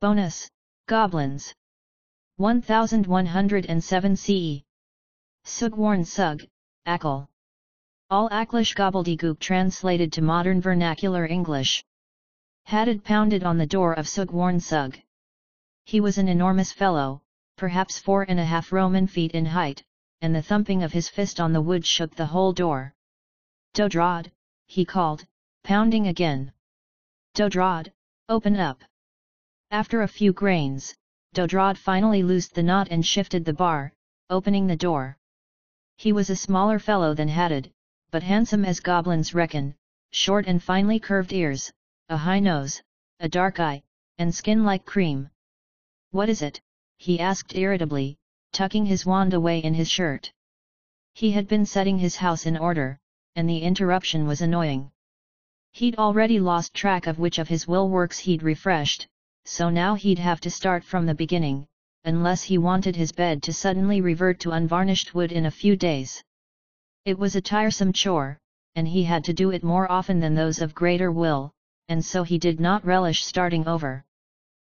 Bonus, Goblins. 1107 CE. Sugwarn Sug, Akal. All Aklish gobbledygook translated to modern vernacular English. Hadad pounded on the door of Sugwarn Sug. He was an enormous fellow, perhaps four and a half Roman feet in height, and the thumping of his fist on the wood shook the whole door. Dodrod, he called, pounding again. Dodrod, open up. After a few grains, Dodrod finally loosed the knot and shifted the bar, opening the door. He was a smaller fellow than Hadad, but handsome as goblins reckon, short and finely curved ears, a high nose, a dark eye, and skin like cream. What is it? he asked irritably, tucking his wand away in his shirt. He had been setting his house in order, and the interruption was annoying. He'd already lost track of which of his will works he'd refreshed, so now he'd have to start from the beginning, unless he wanted his bed to suddenly revert to unvarnished wood in a few days. It was a tiresome chore, and he had to do it more often than those of greater will, and so he did not relish starting over.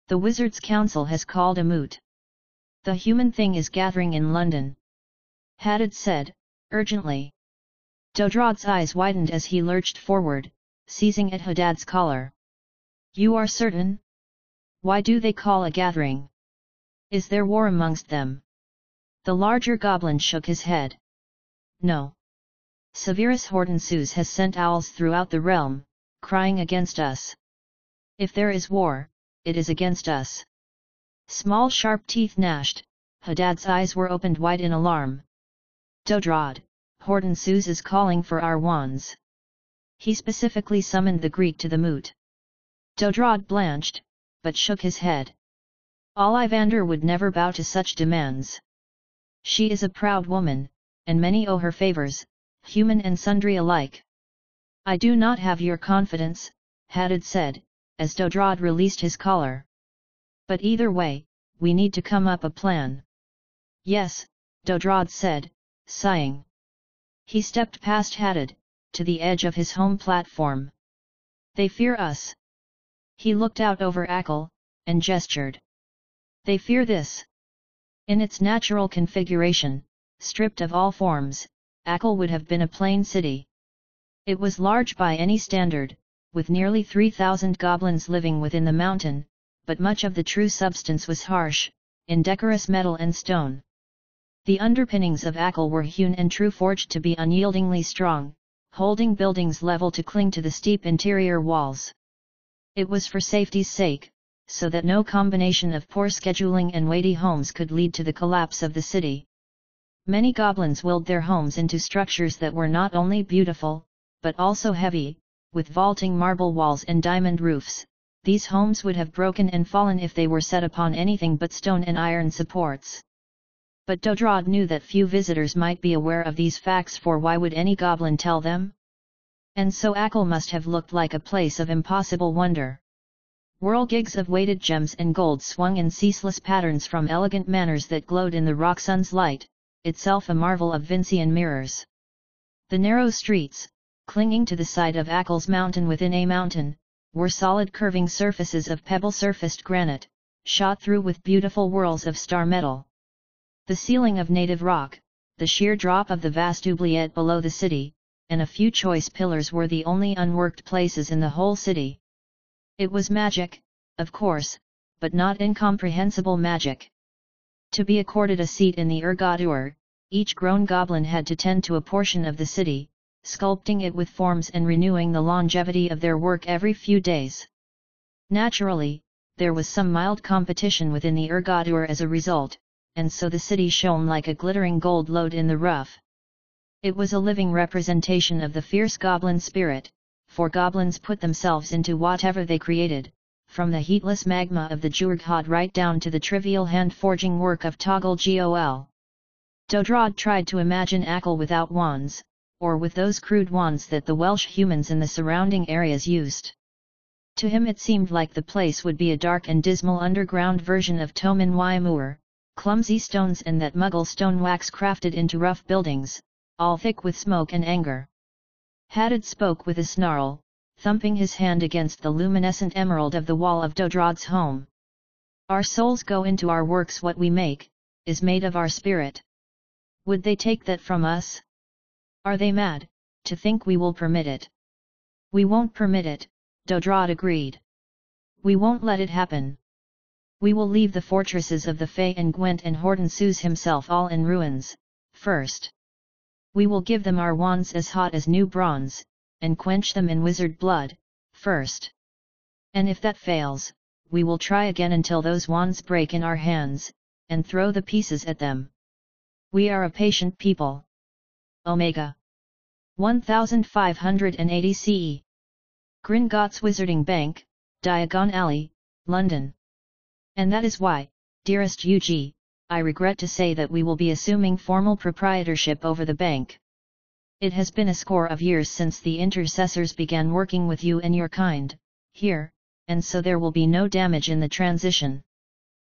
The Wizards' Council has called a moot. The human thing is gathering in London. Hadad said, urgently. Dodrod's eyes widened as he lurched forward, seizing at Hadad's collar. You are certain? Why do they call a gathering? Is there war amongst them? The larger goblin shook his head. No. Severus Hortensius has sent owls throughout the realm, crying against us. If there is war, it is against us. Small sharp teeth gnashed, Hadad's eyes were opened wide in alarm. Dodrod, Hortensius is calling for our wands. He specifically summoned the Greek to the moot. Dodrod blanched, but shook his head. Ollivander would never bow to such demands. She is a proud woman, and many owe her favors, human and sundry alike. I do not have your confidence, Hadad said, as Dodrod released his collar. But either way, we need to come up a plan. Yes, Dodrod said, sighing. He stepped past Hadad, to the edge of his home platform. They fear us. He looked out over Akal, and gestured. They fear this. In its natural configuration, stripped of all forms, Akal would have been a plain city. It was large by any standard, with nearly 3,000 goblins living within the mountain, but much of the true substance was harsh, indecorous metal and stone. The underpinnings of Akal were hewn and true forged to be unyieldingly strong, holding buildings level to cling to the steep interior walls. It was for safety's sake, so that no combination of poor scheduling and weighty homes could lead to the collapse of the city. Many goblins willed their homes into structures that were not only beautiful, but also heavy, with vaulting marble walls and diamond roofs. These homes would have broken and fallen if they were set upon anything but stone and iron supports. But Dodrod knew that few visitors might be aware of these facts for why would any goblin tell them? And so Akal must have looked like a place of impossible wonder. Whirlgigs of weighted gems and gold swung in ceaseless patterns from elegant manors that glowed in the rock sun's light, itself a marvel of Vincian mirrors. The narrow streets, clinging to the side of Akal's mountain within a mountain, were solid curving surfaces of pebble-surfaced granite, shot through with beautiful whorls of star metal. The ceiling of native rock, the sheer drop of the vast oubliette below the city, and a few choice pillars were the only unworked places in the whole city. It was magic, of course, but not incomprehensible magic. To be accorded a seat in the Ergadur, each grown goblin had to tend to a portion of the city, sculpting it with forms and renewing the longevity of their work every few days. Naturally, there was some mild competition within the Ergadur as a result, and so the city shone like a glittering gold lode in the rough. It was a living representation of the fierce goblin spirit, for goblins put themselves into whatever they created, from the heatless magma of the Jurghad right down to the trivial hand-forging work of Toggle Gol. Dodrod tried to imagine Akal without wands, or with those crude wands that the Welsh humans in the surrounding areas used. To him it seemed like the place would be a dark and dismal underground version of Tomen y Mur, clumsy stones and that muggle stone wax crafted into rough buildings, all thick with smoke and anger. Hadad spoke with a snarl, thumping his hand against the luminescent emerald of the wall of Dodrod's home. Our souls go into our works what we make, is made of our spirit. Would they take that from us? Are they mad, to think we will permit it? We won't permit it, Dodrod agreed. We won't let it happen. We will leave the fortresses of the Fae and Gwent and Hortensius himself all in ruins, first. We will give them our wands as hot as new bronze, and quench them in wizard blood, first. And if that fails, we will try again until those wands break in our hands, and throw the pieces at them. We are a patient people. Omega 1580 CE Gringotts Wizarding Bank, Diagon Alley, London. And that is why, dearest UG, I regret to say that we will be assuming formal proprietorship over the bank. It has been a score of years since the intercessors began working with you and your kind, here, and so there will be no damage in the transition.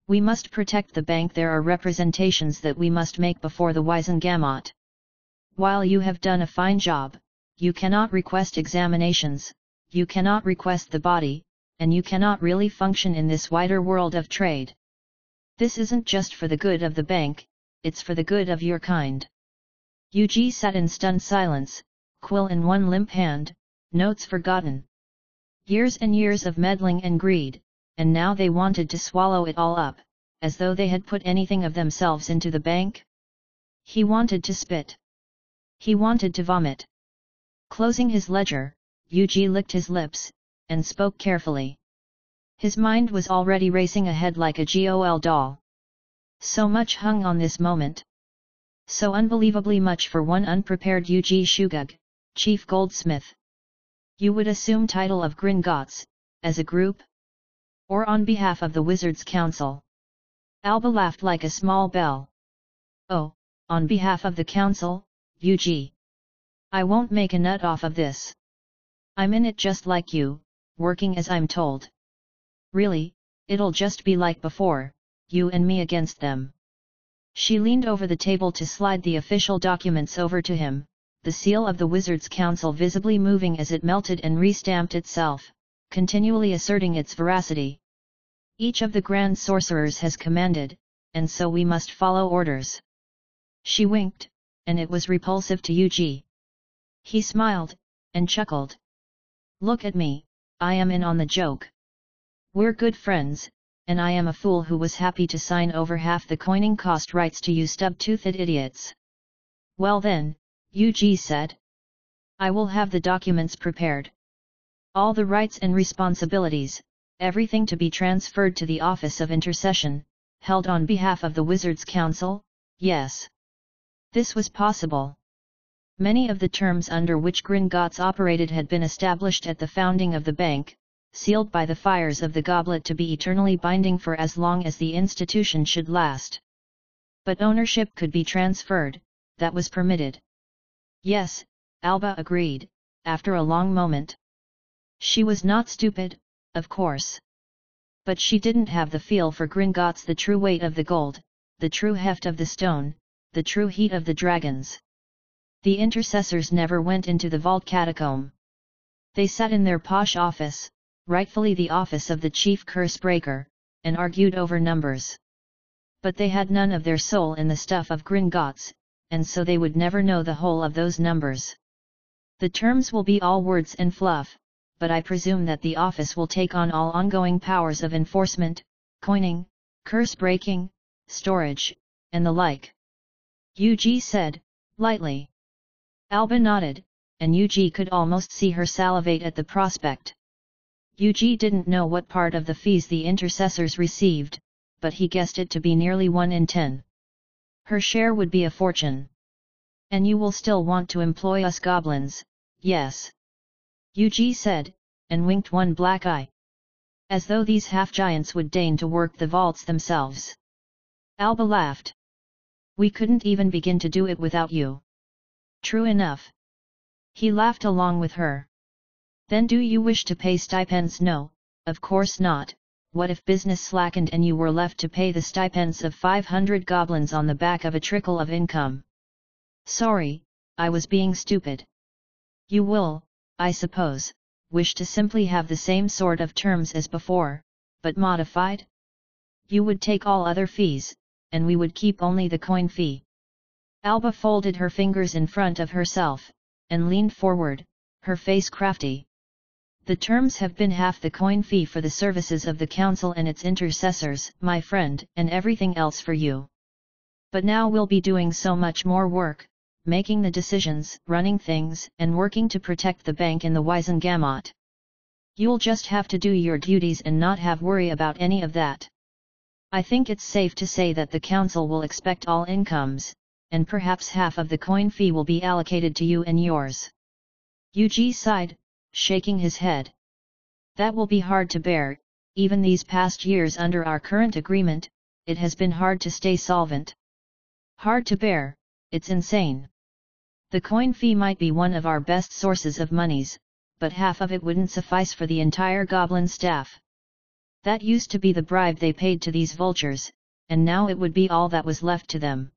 We must protect the bank there are representations that we must make before the Wizengamot. While you have done a fine job, you cannot request examinations, you cannot request the body, and you cannot really function in this wider world of trade. This isn't just for the good of the bank, it's for the good of your kind. UG sat in stunned silence, quill in one limp hand, notes forgotten. Years and years of meddling and greed, and now they wanted to swallow it all up, as though they had put anything of themselves into the bank? He wanted to spit. He wanted to vomit. Closing his ledger, Ug licked his lips, and spoke carefully. His mind was already racing ahead like a GOL doll. So much hung on this moment. So unbelievably much for one unprepared Ug Shugug, chief goldsmith. You would assume title of Gringotts, as a group? Or on behalf of the Wizards' Council? Alba laughed like a small bell. Oh, on behalf of the Council, UG. I won't make a nut off of this. I'm in it just like you, working as I'm told. Really, it'll just be like before, you and me against them. She leaned over the table to slide the official documents over to him, the seal of the Wizards' Council visibly moving as it melted and restamped itself, continually asserting its veracity. Each of the Grand Sorcerers has commanded, and so we must follow orders. She winked, and it was repulsive to Ug. He smiled, and chuckled. Look at me, I am in on the joke. We're good friends, and I am a fool who was happy to sign over half the coining cost rights to you stub-toothed idiots. Well then, UG said. I will have the documents prepared. All the rights and responsibilities, everything to be transferred to the Office of Intercession, held on behalf of the Wizards Council, yes. This was possible. Many of the terms under which Gringotts operated had been established at the founding of the bank, sealed by the fires of the goblet to be eternally binding for as long as the institution should last. But ownership could be transferred, that was permitted. Yes, Alba agreed, after a long moment. She was not stupid, of course. But she didn't have the feel for Gringotts the true weight of the gold, the true heft of the stone, the true heat of the dragons. The intercessors never went into the vault catacomb. They sat in their posh office, rightfully the office of the chief curse breaker, and argued over numbers. But they had none of their soul in the stuff of Gringotts, and so they would never know the whole of those numbers. The terms will be all words and fluff, but I presume that the office will take on all ongoing powers of enforcement, coining, curse breaking, storage, and the like. UG said, lightly. Alba nodded, and UG could almost see her salivate at the prospect. UG didn't know what part of the fees the intercessors received, but he guessed it to be nearly 1 in 10. Her share would be a fortune. And you will still want to employ us goblins, yes. Ug said, and winked one black eye. As though these half-giants would deign to work the vaults themselves. Alba laughed. We couldn't even begin to do it without you. True enough. He laughed along with her. Then do you wish to pay stipends? No, of course not, what if business slackened and you were left to pay the stipends of 500 goblins on the back of a trickle of income? Sorry, I was being stupid. You will, I suppose, wish to simply have the same sort of terms as before, but modified? You would take all other fees, and we would keep only the coin fee. Alba folded her fingers in front of herself, and leaned forward, her face crafty. The terms have been half the coin fee for the services of the council and its intercessors, my friend, and everything else for you. But now we'll be doing so much more work, making the decisions, running things, and working to protect the bank in the Wizengamot. You'll just have to do your duties and not have worry about any of that. I think it's safe to say that the council will expect all incomes, and perhaps half of the coin fee will be allocated to you and yours. Yuji sighed, shaking his head. That will be hard to bear, even these past years under our current agreement, it has been hard to stay solvent. Hard to bear, it's insane. The coin fee might be one of our best sources of monies, but half of it wouldn't suffice for the entire goblin staff. That used to be the bribe they paid to these vultures, and now it would be all that was left to them.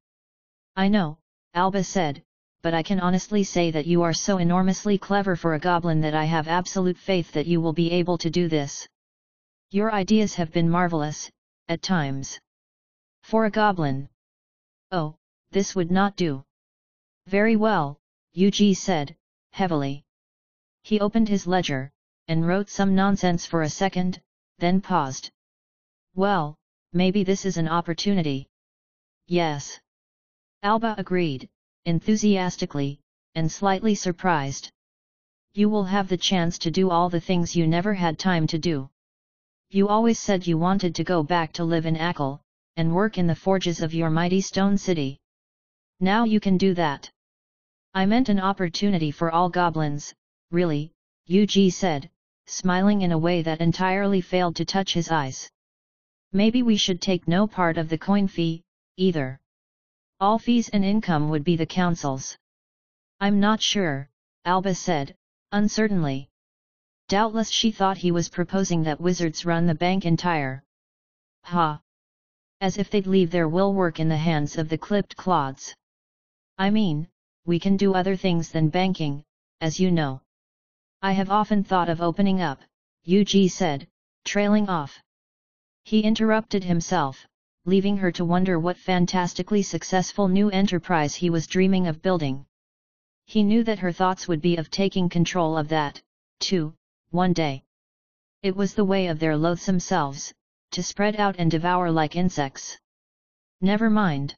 I know, Alba said, but I can honestly say that you are so enormously clever for a goblin that I have absolute faith that you will be able to do this. Your ideas have been marvelous, at times. For a goblin. Oh, this would not do. Very well, Yuji said, heavily. He opened his ledger, and wrote some nonsense for a second, then paused. Well, maybe this is an opportunity. Yes. Alba agreed, enthusiastically, and slightly surprised. You will have the chance to do all the things you never had time to do. You always said you wanted to go back to live in Akal, and work in the forges of your mighty stone city. Now you can do that. I meant an opportunity for all goblins, really, Yuji said, smiling in a way that entirely failed to touch his eyes. Maybe we should take no part of the coin fee, either. All fees and income would be the council's. I'm not sure, Alba said, uncertainly. Doubtless she thought he was proposing that wizards run the bank entire. Ha! As if they'd leave their will work in the hands of the clipped clods. I mean, we can do other things than banking, as you know. I have often thought of opening up, Yuji said, trailing off. He interrupted himself, leaving her to wonder what fantastically successful new enterprise he was dreaming of building. He knew that her thoughts would be of taking control of that, too, one day. It was the way of their loathsome selves, to spread out and devour like insects. Never mind.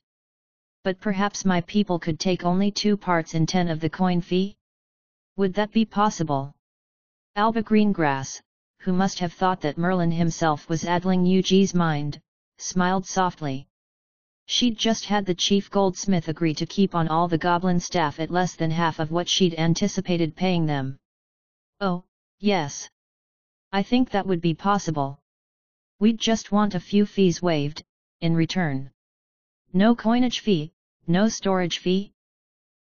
But perhaps my people could take only two parts in ten of the coin fee? Would that be possible? Alba Greengrass, who must have thought that Merlin himself was addling Yuji's mind, smiled softly. She'd just had the chief goldsmith agree to keep on all the goblin staff at less than half of what she'd anticipated paying them. Oh, yes. I think that would be possible. We'd just want a few fees waived, in return. No coinage fee, no storage fee.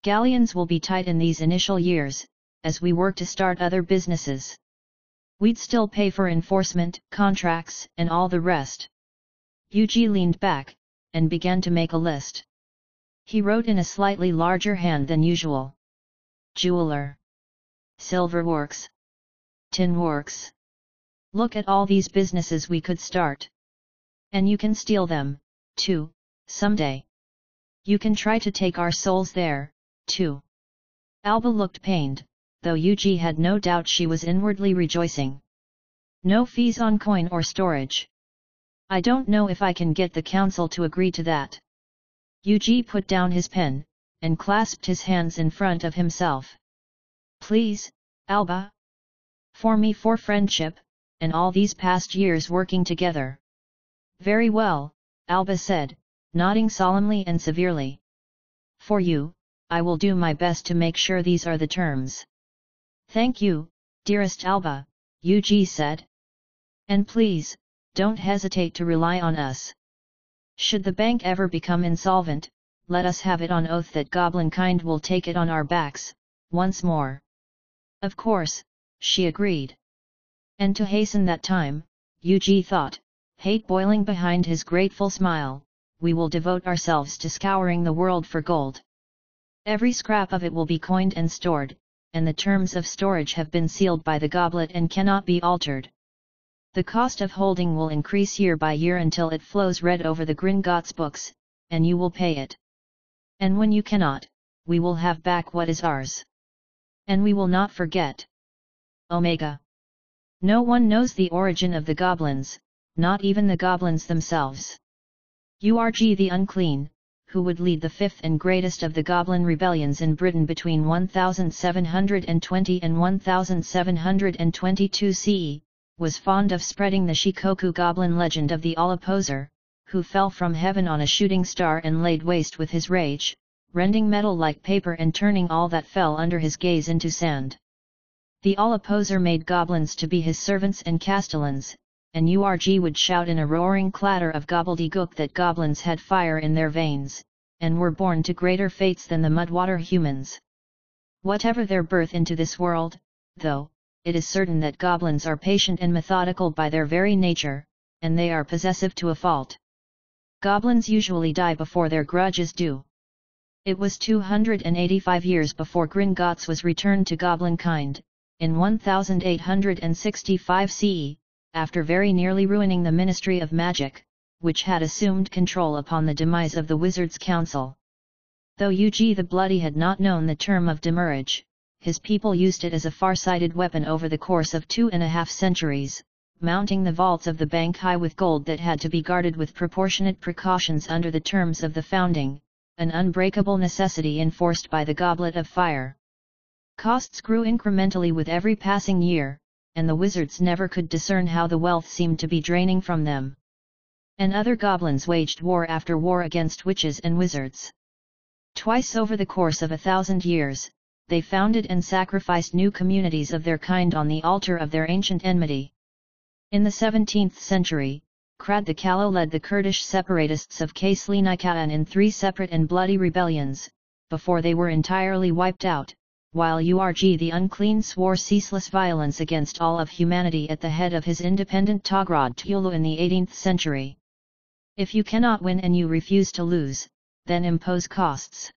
Galleons will be tight in these initial years, as we work to start other businesses. We'd still pay for enforcement, contracts, and all the rest. Yuji leaned back, and began to make a list. He wrote in a slightly larger hand than usual. Jeweler. Silverworks. Tinworks. Look at all these businesses we could start. And you can steal them, too, someday. You can try to take our souls there, too. Alba looked pained, though Yuji had no doubt she was inwardly rejoicing. No fees on coin or storage. I don't know if I can get the council to agree to that. Yuji put down his pen, and clasped his hands in front of himself. Please, Alba. For me for friendship, and all these past years working together. Very well, Alba said, nodding solemnly and severely. For you, I will do my best to make sure these are the terms. Thank you, dearest Alba, Yuji said. And please, don't hesitate to rely on us. Should the bank ever become insolvent, let us have it on oath that goblin kind will take it on our backs, once more. Of course, she agreed. And to hasten that time, Yuji thought, hate boiling behind his grateful smile, we will devote ourselves to scouring the world for gold. Every scrap of it will be coined and stored, and the terms of storage have been sealed by the goblet and cannot be altered. The cost of holding will increase year by year until it flows red over the Gringotts books, and you will pay it. And when you cannot, we will have back what is ours. And we will not forget. Omega. No one knows the origin of the goblins, not even the goblins themselves. URG the Unclean, who would lead the fifth and greatest of the goblin rebellions in Britain between 1720 and 1722 CE, was fond of spreading the Shikoku goblin legend of the All-Opposer, who fell from heaven on a shooting star and laid waste with his rage, rending metal like paper and turning all that fell under his gaze into sand. The All-Opposer made goblins to be his servants and castellans, and URG would shout in a roaring clatter of gobbledygook that goblins had fire in their veins, and were born to greater fates than the mudwater humans. Whatever their birth into this world, though, it is certain that goblins are patient and methodical by their very nature, and they are possessive to a fault. Goblins usually die before their grudges do. It was 285 years before Gringotts was returned to goblin kind, in 1865 CE, after very nearly ruining the Ministry of Magic, which had assumed control upon the demise of the Wizards' Council. Though Ug the Bloody had not known the term of demurrage, his people used it as a far-sighted weapon over the course of two and a half centuries, mounting the vaults of the bank high with gold that had to be guarded with proportionate precautions under the terms of the founding, an unbreakable necessity enforced by the Goblet of Fire. Costs grew incrementally with every passing year, and the wizards never could discern how the wealth seemed to be draining from them. And other goblins waged war after war against witches and wizards. Twice over the course of a thousand years, they founded and sacrificed new communities of their kind on the altar of their ancient enmity. In the 17th century, Krad the Callow led the Kurdish separatists of Kaisli in three separate and bloody rebellions, before they were entirely wiped out, while Urg the Unclean swore ceaseless violence against all of humanity at the head of his independent Tograd Tulu in the 18th century. If you cannot win and you refuse to lose, then impose costs.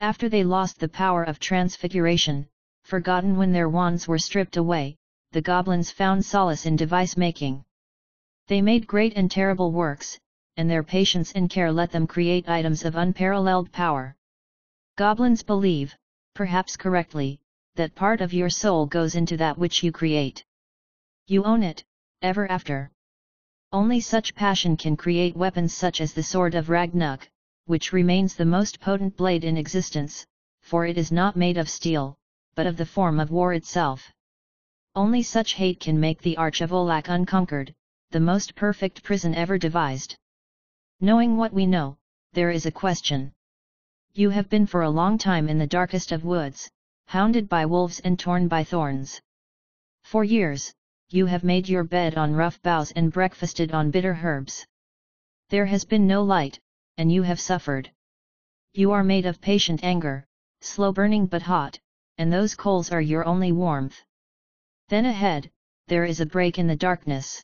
After they lost the power of transfiguration, forgotten when their wands were stripped away, the goblins found solace in device making. They made great and terrible works, and their patience and care let them create items of unparalleled power. Goblins believe, perhaps correctly, that part of your soul goes into that which you create. You own it, ever after. Only such passion can create weapons such as the Sword of Ragnarok, which remains the most potent blade in existence, for it is not made of steel, but of the form of war itself. Only such hate can make the Arch of Olak unconquered, the most perfect prison ever devised. Knowing what we know, there is a question. You have been for a long time in the darkest of woods, hounded by wolves and torn by thorns. For years, you have made your bed on rough boughs and breakfasted on bitter herbs. There has been no light, and you have suffered. You are made of patient anger, slow burning but hot, and those coals are your only warmth. Then ahead, there is a break in the darkness.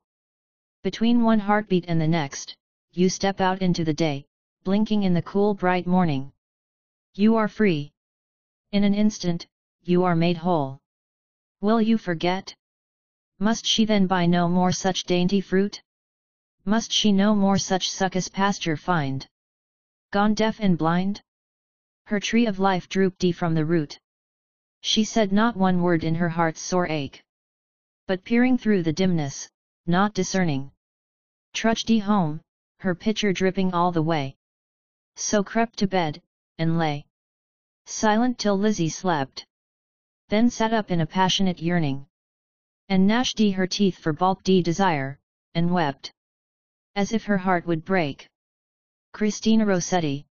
Between one heartbeat and the next, you step out into the day, blinking in the cool bright morning. You are free. In an instant, you are made whole. Will you forget? Must she then buy no more such dainty fruit? Must she no more such succous pasture find? Gone deaf and blind? Her tree of life drooped from the root. She said not one word in her heart's sore ache. But peering through the dimness, not discerning. Trudged home, her pitcher dripping all the way. So crept to bed, and lay silent till Lizzie slept. Then sat up in a passionate yearning. And gnashed her teeth for balked desire, and wept. As if her heart would break. Christina Rossetti